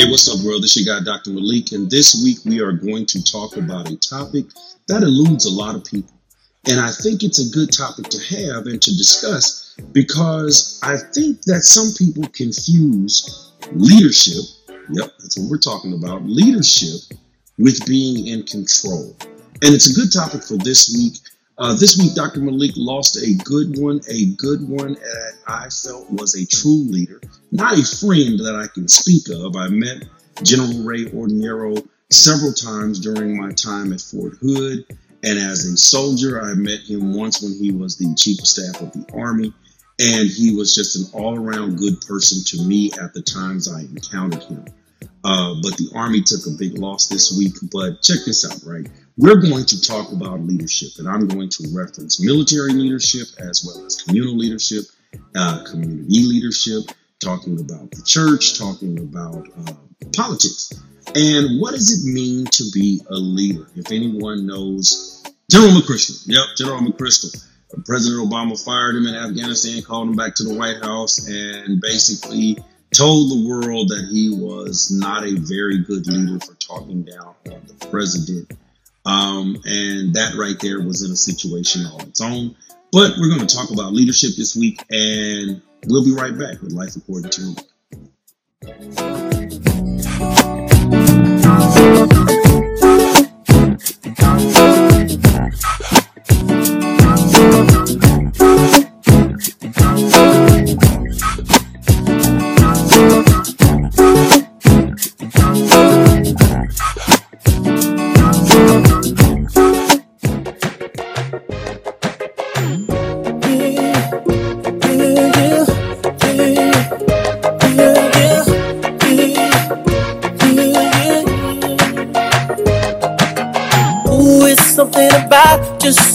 Hey, what's up, world? This your guy, Dr. Malik, and this week we are going to talk about a topic that eludes a lot of people. And I think it's a good topic to have and to discuss because I think that some people confuse leadership, yep, that's what we're talking about, leadership with being in control. And it's a good topic for this week uh, this week, Dr. Malik lost a good one, a good one that I felt was a true leader, not a friend that I can speak of. I met General Ray Odierno several times during my time at Fort Hood, and as a soldier, I met him once when he was the Chief of Staff of the Army, and he was just an all around good person to me at the times I encountered him. Uh, but the Army took a big loss this week. But check this out, right? We're going to talk about leadership, and I'm going to reference military leadership as well as communal leadership, uh, community leadership, talking about the church, talking about uh, politics. And what does it mean to be a leader? If anyone knows General McChrystal, yep, General McChrystal. President Obama fired him in Afghanistan, called him back to the White House, and basically told the world that he was not a very good leader for talking down on the president. Um, and that right there was in a situation all its own. But we're going to talk about leadership this week, and we'll be right back with Life According to just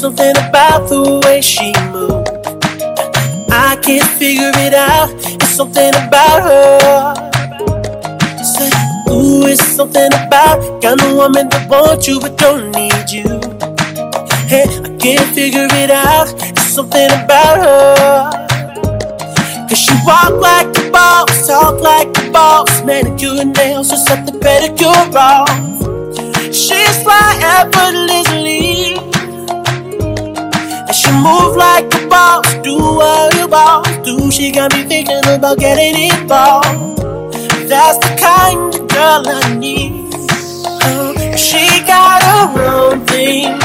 something about the way she moved. I can't figure it out. It's something about her. Say, ooh, it's something about kind of woman that wants you but don't need you. Hey, I can't figure it out. It's something about her. Cause she walk like a boss, talk like a boss, manicure and nails, just set the pedicure off. She's fly effortlessly. Move like a boss, do what you boss do. She got me thinking about getting involved. That's the kind of girl I need. She got her own thing.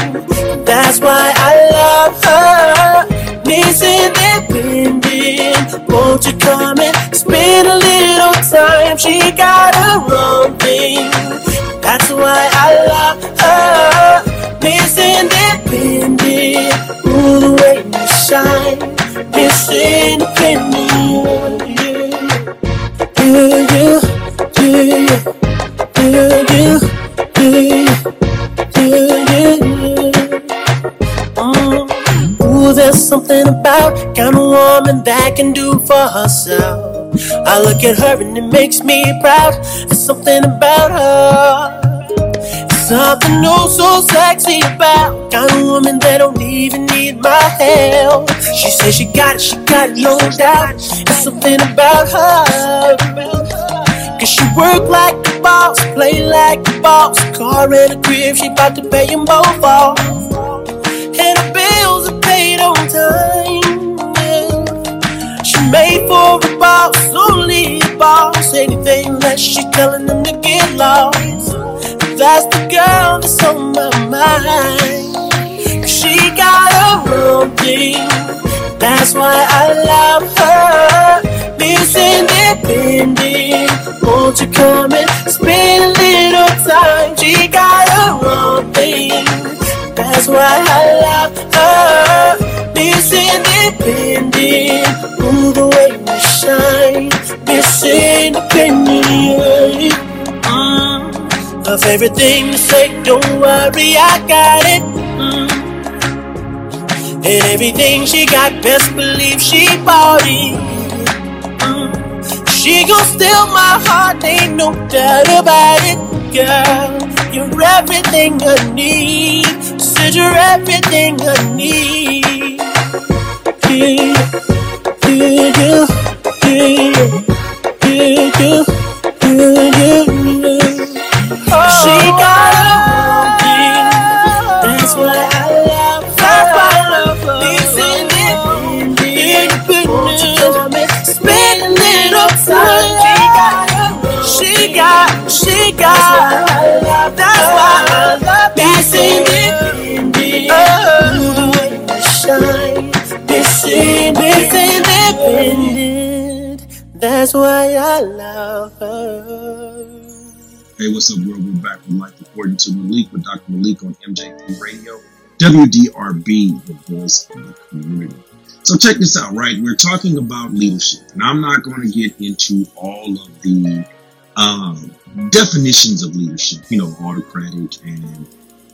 That's why I love her. Missing Miss Independent. Won't you come and spend a little time? She got her own thing. That's why I love her. You shine. Miss Independent. Yeah, yeah, yeah, yeah, yeah, yeah. Ooh, there's something about kind of woman that can do for herself. I look at her and it makes me proud. There's something about her. Something oh so sexy about kind of woman that don't even need my help. She says she got it, she got it, no doubt. There's something about her. Cause she work like a boss, play like a boss. Car and a crib, she about to pay them both off. And her bills are paid on time. She made for a boss, only a boss. Anything that she telling them to get lost. That's the girl that's on my mind. She got her own thing. That's why I love her. Miss Independent. Won't you come and spend a little time? She got her own thing. That's why I love her. Miss Independent. Ooh, the way you shine. Miss Independent. Her favorite thing to say, don't worry, I got it. Mm. And everything she got, best believe she bought it. Mm. She gon' steal my heart, ain't no doubt about it, girl. You're everything I need. Said you're everything I need. Yeah, yeah, yeah, yeah, yeah, yeah, yeah. Oh. She got a woman. That's what I love. That's what I love for. Independent, independent. Spending little time. She got, she got. That's what I love. That's independent. Oh, shine. This independent. That's why I love her. Hey, what's up, world? We're back from Life According to Malik with Dr. Malik on MJP Radio, WDRB, the voice of the community. So check this out, right? We're talking about leadership, and I'm not going to get into all of the um, definitions of leadership, you know, autocratic and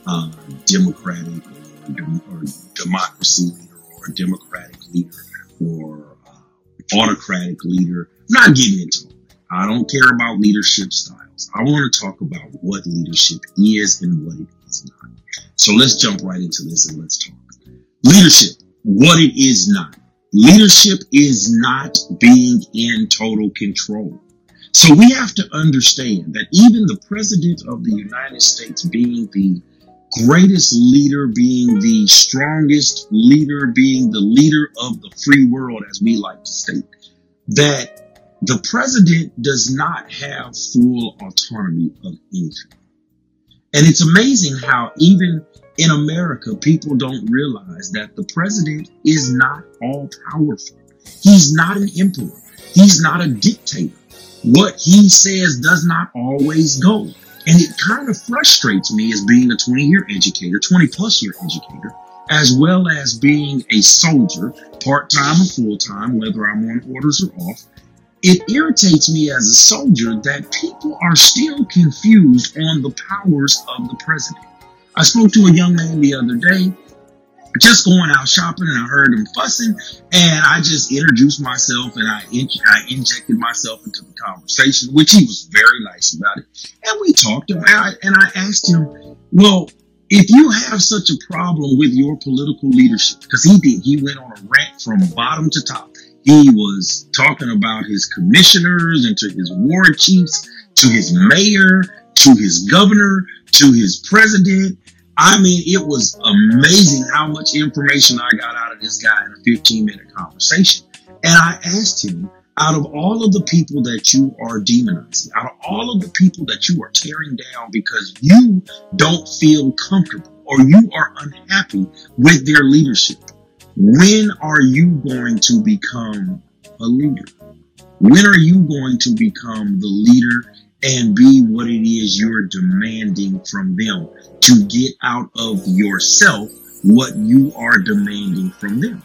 uh, democratic or, dem- or, democracy leader or democratic leader or uh, autocratic leader. I'm not getting into it. I don't care about leadership styles. I want to talk about what leadership is and what it is not. So let's jump right into this and let's talk. Leadership, what it is not. Leadership is not being in total control. So we have to understand that even the president of the United States being the greatest leader, being the strongest leader, being the leader of the free world, as we like to state, that the president does not have full autonomy of anything. And it's amazing how even in America, people don't realize that the president is not all powerful. He's not an emperor. He's not a dictator what he says does not always go. And it kind of frustrates me as being a 20 year educator, 20 plus year educator, as well as being a soldier, part time or full time, whether I'm on orders or off. It irritates me as a soldier that people are still confused on the powers of the president. I spoke to a young man the other day just going out shopping and I heard him fussing and I just introduced myself and I, in, I injected myself into the conversation, which he was very nice about it. And we talked and I, and I asked him, well, if you have such a problem with your political leadership, because he did, he went on a rant from bottom to top. He was talking about his commissioners and to his war chiefs, to his mayor, to his governor, to his president, I mean, it was amazing how much information I got out of this guy in a 15 minute conversation. And I asked him, out of all of the people that you are demonizing, out of all of the people that you are tearing down because you don't feel comfortable or you are unhappy with their leadership, when are you going to become a leader? When are you going to become the leader and be what it is you're demanding from them to get out of yourself what you are demanding from them.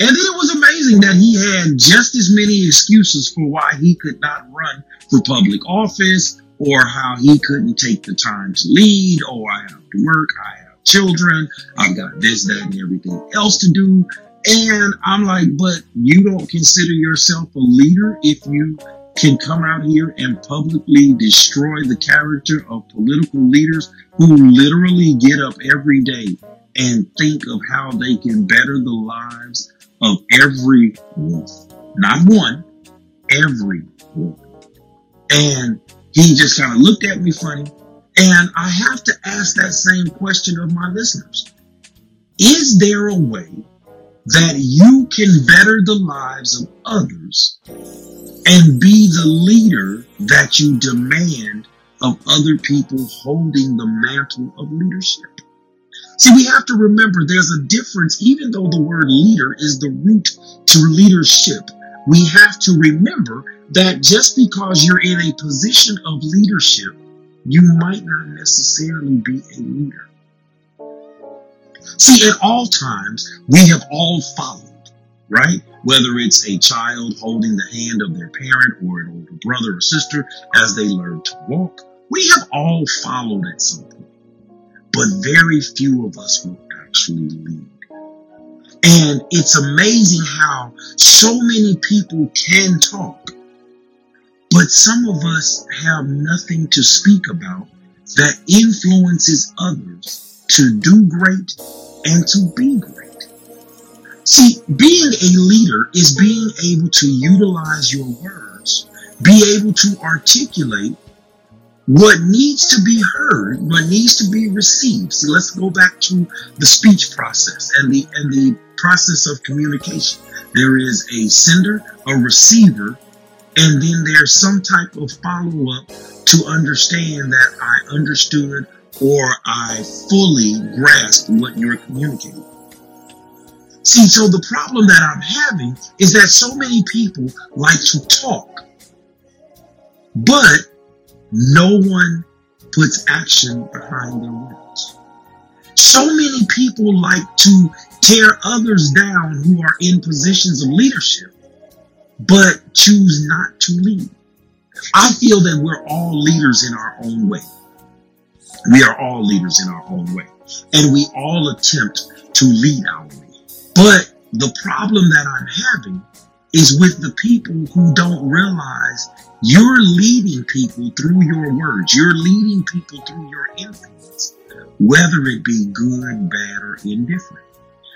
And then it was amazing that he had just as many excuses for why he could not run for public office or how he couldn't take the time to lead. Oh, I have to work. I children. I've got this, that, and everything else to do. And I'm like, but you don't consider yourself a leader if you can come out here and publicly destroy the character of political leaders who literally get up every day and think of how they can better the lives of everyone. Not one, everyone. And he just kind of looked at me funny. And I have to ask that same question of my listeners. Is there a way that you can better the lives of others and be the leader that you demand of other people holding the mantle of leadership. See, we have to remember there's a difference, even though the word leader is the root to leadership. We have to remember that just because you're in a position of leadership, you might not necessarily be a leader. See, at all times, we have all followed, right? whether it's a child holding the hand of their parent or an older brother or sister as they learn to walk. We have all followed at some point, but very few of us will actually lead. And it's amazing how so many people can talk, but some of us have nothing to speak about that influences others to do great and to be great. See, being a leader is being able to utilize your words, be able to articulate what needs to be heard, what needs to be received. See, let's go back to the speech process and the and the process of communication. There is a sender, a receiver, And then there's some type of follow up to understand that I understood or I fully grasped what you're communicating. See, so the problem that I'm having is that so many people like to talk, but no one puts action behind their words. So many people like to tear others down who are in positions of leadership, but choose not to lead. I feel that we're all leaders in our own way. We are all leaders in our own way. And we all attempt to lead our way. But the problem that I'm having is with the people who don't realize you're leading people through your words. You're leading people through your influence, whether it be good, bad, or indifferent.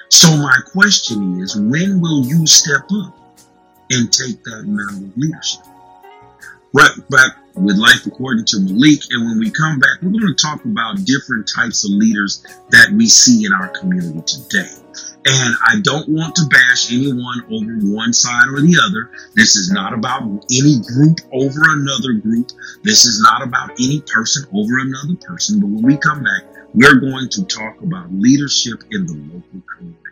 So my question is, when will you step up and take that mantle of leadership? Right back with life according to Malik. And when we come back, we're going to talk about different types of leaders that we see in our community today. And I don't want to bash anyone over one side or the other. This is not about any group over another group. This is not about any person over another person. But when we come back, we're going to talk about leadership in the local community.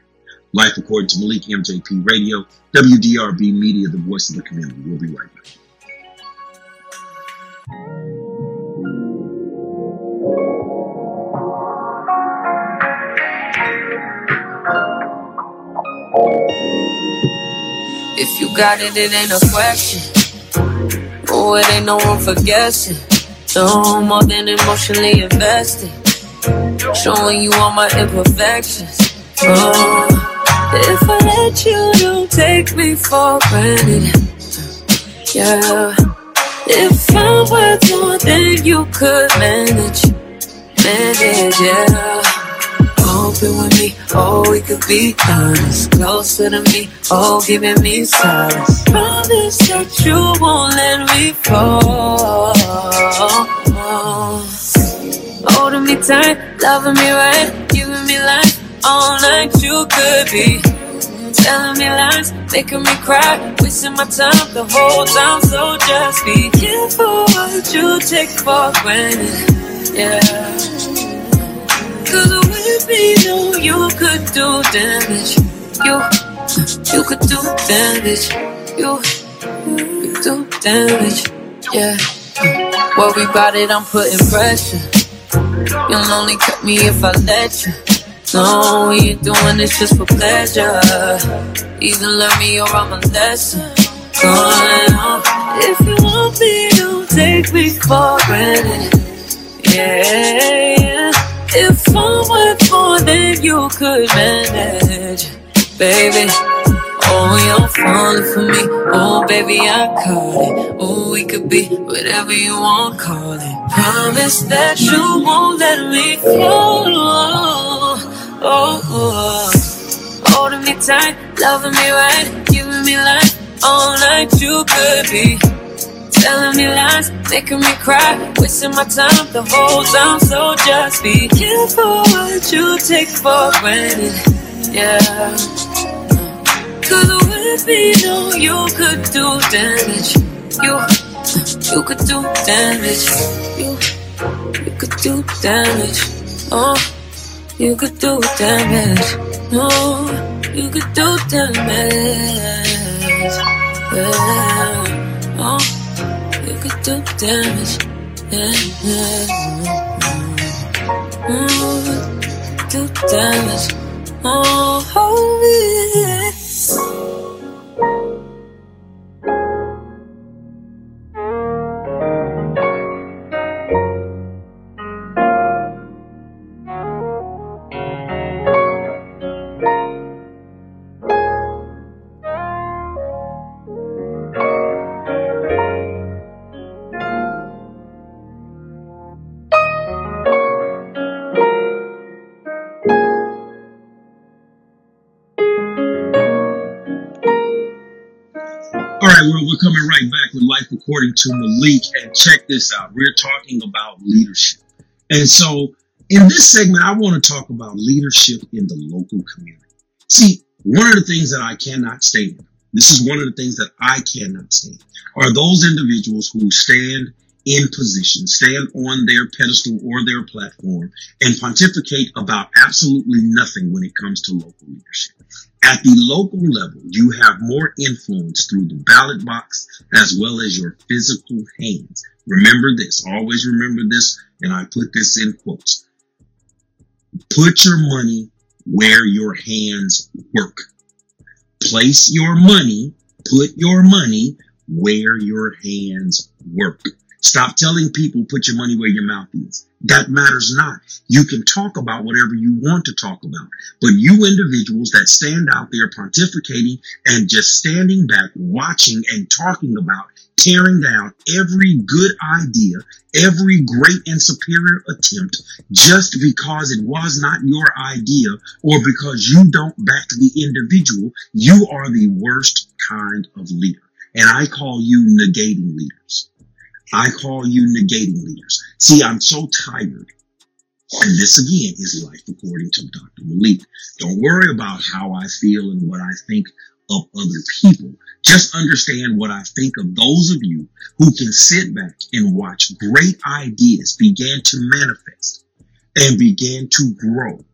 Life according to Malik MJP Radio, WDRB Media, the voice of the community. We'll be right back. If you got it, it ain't a question. Oh, it ain't no room for guessing. No more than emotionally invested. Showing you all my imperfections. Oh, if I let you, don't take me for granted. Yeah. If I'm worth more than you could manage, manage, yeah. Open with me, oh, we could be honest. Closer to me, oh, giving me silence. Promise that you won't let me fall. Holding me tight, loving me right, giving me life all night you could be. Telling me lies, making me cry, wasting my time the whole time. So just be careful what you take for granted. Yeah. Cause with me, know you could do damage. You, you could do damage. You, you could do damage. Yeah. Worry about it, I'm putting pressure. You'll only cut me if I let you. No, you ain't doing this just for pleasure. Either love me or I'm a lesson. on. If you want me, don't take me for granted. Yeah, yeah. If I'm worth more than you could manage, baby. Oh, you're falling for me. Oh, baby, I caught it. Oh, we could be whatever you want, call it. Promise that you won't let me fall. Oh, oh. Holding me tight, loving me right, giving me life all night. You could be telling me lies, making me cry, wasting my time the whole time. So just be careful what you take for granted. Yeah. Cause with me, know you could do damage. You, you could do damage. You, you could do damage. Oh, you could do damage. No, you could do damage. Yeah. Oh you could do damage. Yeah, yeah. Mm, do damage. Oh, oh yeah. We're coming right back with Life According to Malik. And check this out. We're talking about leadership. And so in this segment, I want to talk about leadership in the local community. See, one of the things that I cannot stand, This is one of the things that I cannot stand are those individuals who stand in position, stand on their pedestal or their platform and pontificate about absolutely nothing when it comes to local leadership. At the local level, you have more influence through the ballot box as well as your physical hands. Remember this, always remember this, and I put this in quotes. Put your money where your hands work. Place your money, put your money where your hands work. Stop telling people put your money where your mouth is. That matters not. You can talk about whatever you want to talk about, but you individuals that stand out there pontificating and just standing back, watching and talking about tearing down every good idea, every great and superior attempt just because it was not your idea or because you don't back the individual, you are the worst kind of leader. And I call you negating leaders. I call you negating leaders. See, I'm so tired. And this again is life according to Dr. Malik. Don't worry about how I feel and what I think of other people. Just understand what I think of those of you who can sit back and watch great ideas begin to manifest and begin to grow.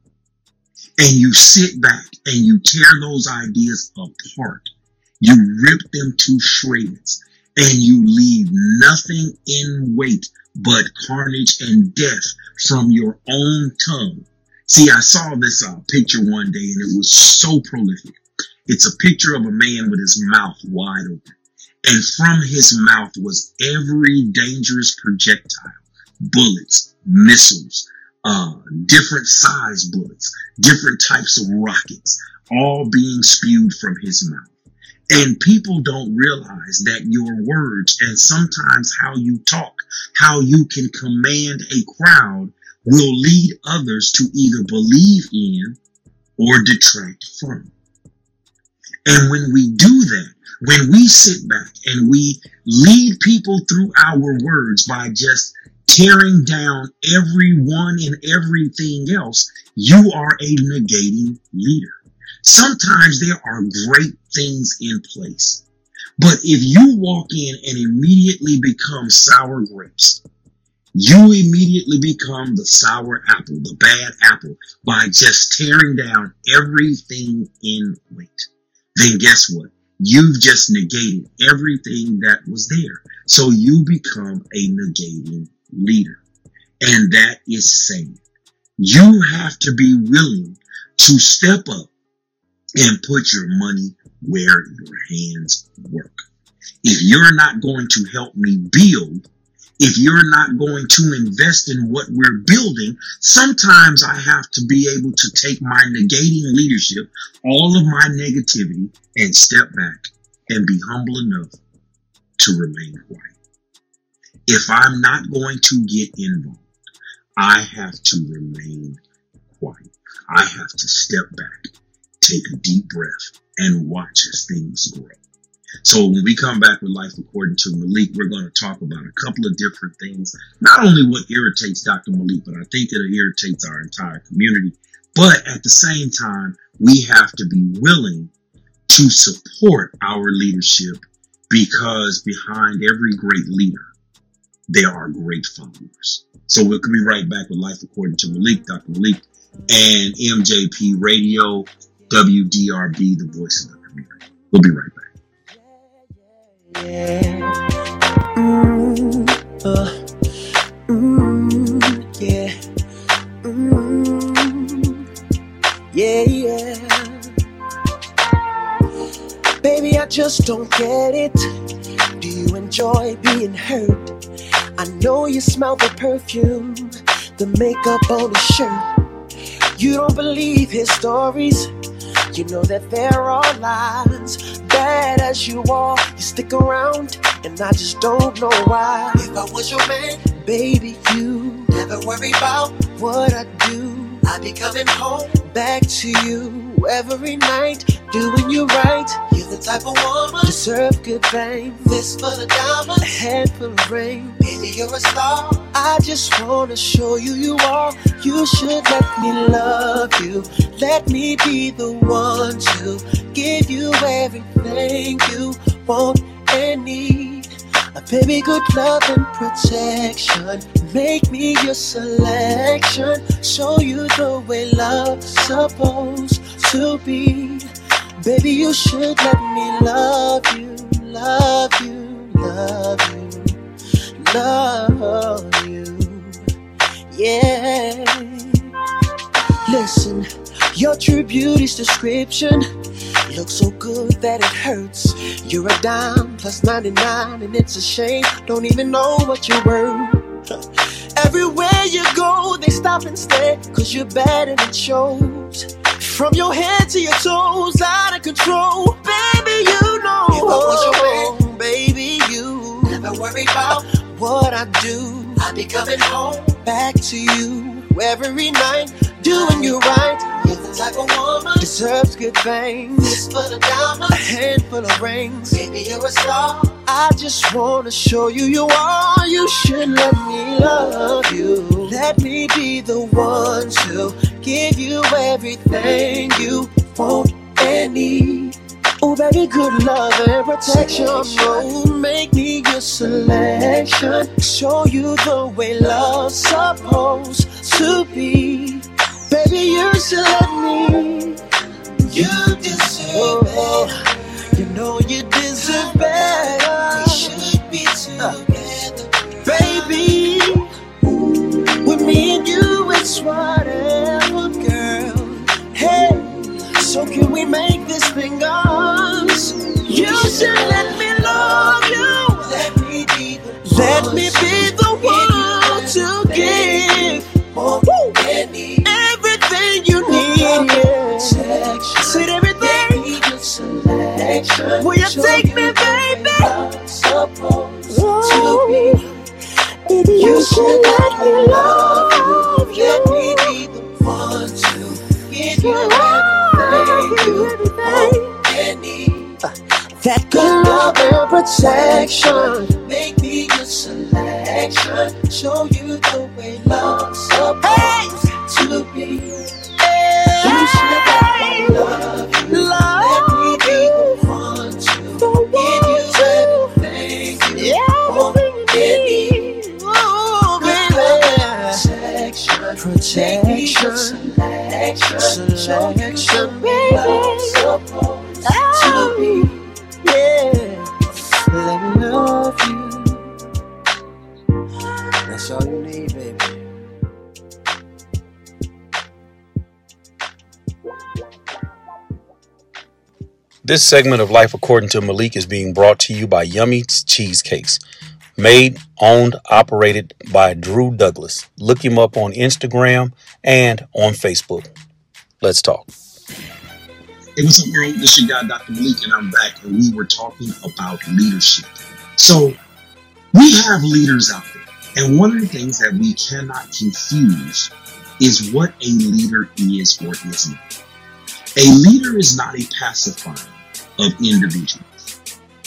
And you sit back and you tear those ideas apart. You rip them to shreds and you leave nothing in wait but carnage and death from your own tongue. See, I saw this uh, picture one day and it was so prolific. It's a picture of a man with his mouth wide open. And from his mouth was every dangerous projectile, bullets, missiles, uh, different size bullets, different types of rockets, all being spewed from his mouth. And people don't realize that your words and sometimes how you talk, how you can command a crowd will lead others to either believe in or detract from. And when we do that, when we sit back and we lead people through our words by just tearing down everyone and everything else, you are a negating leader. Sometimes there are great things in place. But if you walk in and immediately become sour grapes, you immediately become the sour apple, the bad apple, by just tearing down everything in wait. Then guess what? You've just negated everything that was there. So you become a negating leader. And that is saying you have to be willing to step up and put your money where your hands work. If you're not going to help me build, if you're not going to invest in what we're building, sometimes I have to be able to take my negating leadership, all of my negativity, and step back and be humble enough to remain quiet. If I'm not going to get involved, I have to remain quiet. I have to step back take a deep breath and watch as things grow. So when we come back with Life According to Malik, we're going to talk about a couple of different things. Not only what irritates Dr. Malik, but I think it irritates our entire community. But at the same time, we have to be willing to support our leadership because behind every great leader, there are great followers. So we'll be right back with Life According to Malik, Dr. Malik, and MJP Radio WDRB, the voice of the community. We'll be right back. Yeah. Yeah. Mm, yeah, yeah. Baby, I just don't get it. Do you enjoy being hurt? I know you smell the perfume, the makeup on his shirt. You don't believe his stories. You know that there are lines. Bad as you are, you stick around, and I just don't know why. If I was your man, baby, you never worry about what I do. I'd be coming home back to you every night, doing you right. You're the type of woman deserve good fame. This for the diamonds, a head full of rain. Baby, you're a star. I just wanna show you you are. You should let me love you. Let me be the one to give you everything you want and need. A baby, good love and protection. Make me your selection. Show you the way love's supposed to be. Baby, you should let me love you, love you, love you, love you. Yeah. Listen, your true beauty's description looks so good that it hurts. You're a dime plus 99, and it's a shame. Don't even know what you're worth. Everywhere you go, they stop and stare, cause you're and it shows. From your head to your toes, out of control. Baby, you know. If I was your man, baby, you never worry about what I do. I'll be coming home back to you every night, doing you right. You're the type of woman deserves good things. Full of diamonds, a handful of rings. Baby, you're a star. I just wanna show you you are. You should let me love you. Let me be the one to give you everything you want and need. Oh, baby, good love and protection. Oh, make me your selection. Show you the way love's supposed to be. Baby, you should let me. You deserve it. You know you deserve better. We make this thing us? You should let me love you. Let me be the Let me be the one to give everything you need. Said everything. Will you take me, baby? Whoa. Baby, you should let me love That good love and protection. Make me your selection. Show you the way love's supposed to be. You should me love you. Let me be the one to give you everything you want and need. Oh, baby. Protection, protection, selection, selection, baby. Supposed This segment of Life According to Malik is being brought to you by Yummy Cheesecakes. Made, owned, operated by Drew Douglas. Look him up on Instagram and on Facebook. Let's talk. Hey, what's up, world? This is your guy, Dr. Malik, and I'm back, and we were talking about leadership. So, we have leaders out there, and one of the things that we cannot confuse is what a leader is or is not. A leader is not a pacifier of individuals.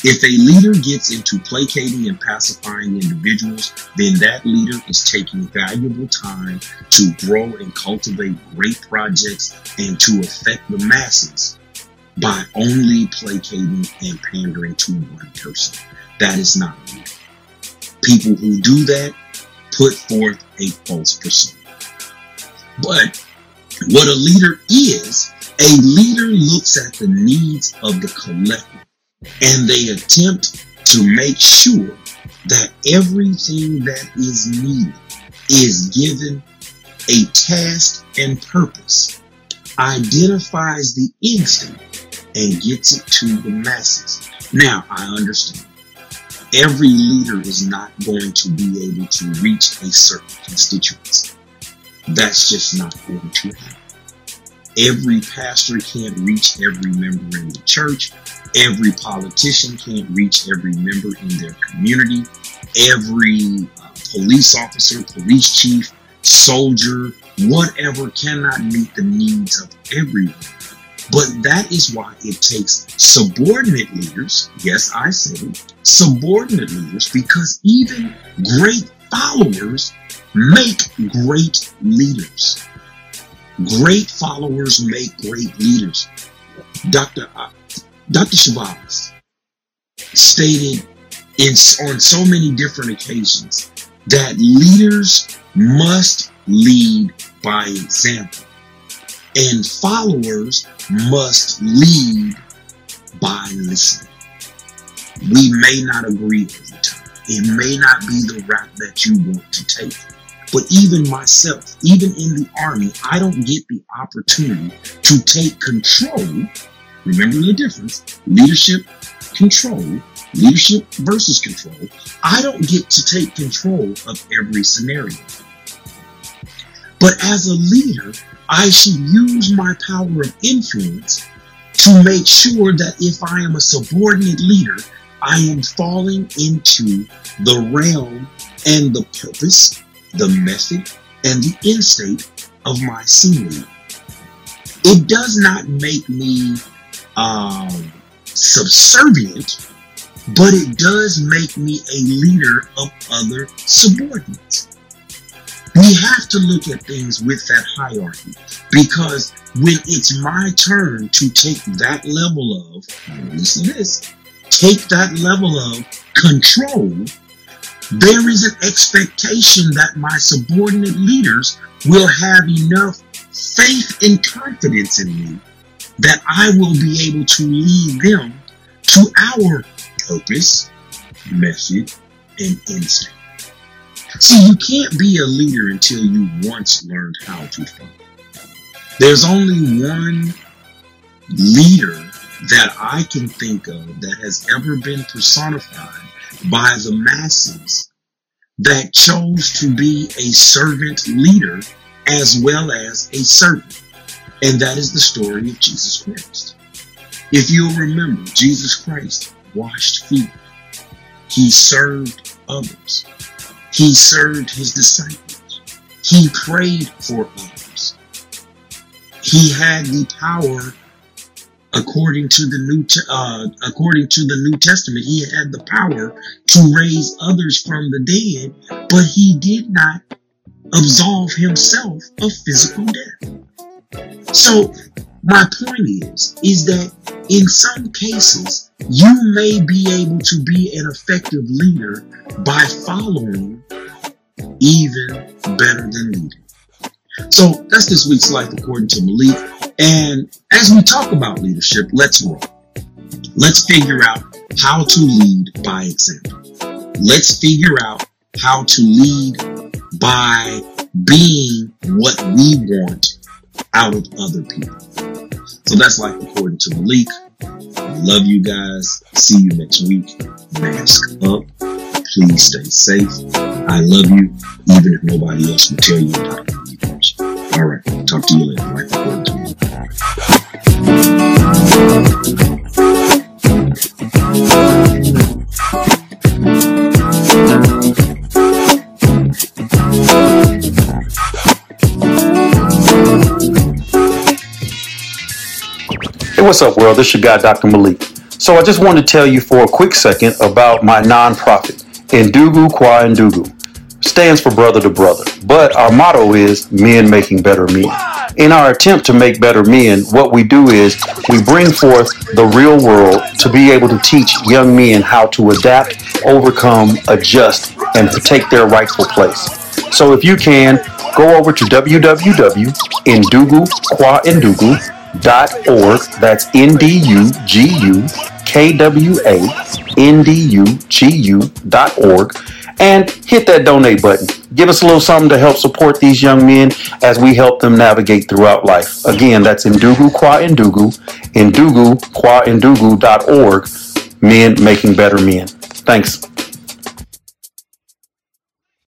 If a leader gets into placating and pacifying individuals, then that leader is taking valuable time to grow and cultivate great projects and to affect the masses by only placating and pandering to one person. That is not leader. People who do that put forth a false persona. But what a leader is, a leader looks at the needs of the collective and they attempt to make sure that everything that is needed is given a task and purpose, identifies the instinct, and gets it to the masses. Now, I understand. Every leader is not going to be able to reach a certain constituency. That's just not going to happen. Every pastor can't reach every member in the church. Every politician can't reach every member in their community. Every uh, police officer, police chief, soldier, whatever cannot meet the needs of everyone. But that is why it takes subordinate leaders. Yes, I said it, subordinate leaders because even great followers make great leaders. Great followers make great leaders. Dr. Uh, Dr. Shabazz stated in, on so many different occasions that leaders must lead by example and followers must lead by listening. We may not agree every time. It may not be the route that you want to take. But even myself, even in the army, I don't get the opportunity to take control. Remember the difference leadership, control, leadership versus control. I don't get to take control of every scenario. But as a leader, I should use my power of influence to make sure that if I am a subordinate leader, I am falling into the realm and the purpose the method, and the end state of my senior. It does not make me um, subservient, but it does make me a leader of other subordinates. We have to look at things with that hierarchy because when it's my turn to take that level of, listen to this, take that level of control there is an expectation that my subordinate leaders will have enough faith and confidence in me that I will be able to lead them to our purpose, method, and instinct. See, you can't be a leader until you once learned how to follow. There's only one leader that I can think of that has ever been personified by the masses that chose to be a servant leader as well as a servant. And that is the story of Jesus Christ. If you'll remember, Jesus Christ washed feet. He served others. He served his disciples. He prayed for others. He had the power according to the new uh, according to the New Testament, he had the power to raise others from the dead, but he did not absolve himself of physical death. So my point is, is that in some cases, you may be able to be an effective leader by following even better than leading. So that's this week's life according to Malik. And as we talk about leadership, let's roll. Let's figure out how to lead by example. Let's figure out how to lead by being what we want out of other people. So that's Life according to Malik. Love you guys. See you next week. Mask up. Please stay safe. I love you, even if nobody else will tell you about it. All right. Talk to you later. Right Hey, what's up, world? This is your guy, Dr. Malik. So I just want to tell you for a quick second about my nonprofit, Ndugu Kwa Ndugu. Stands for brother to brother, but our motto is men making better men. In our attempt to make better men, what we do is we bring forth the real world to be able to teach young men how to adapt, overcome, adjust, and take their rightful place. So if you can, go over to www.ndugukwandugu.org. That's N-D-U-G-U-K-W-A-N-D-U-G-U dot org and hit that donate button. Give us a little something to help support these young men as we help them navigate throughout life. Again, that's Ndugu Kwa Ndugu, Ndugu Kwa Ndugu.org, men making better men. Thanks.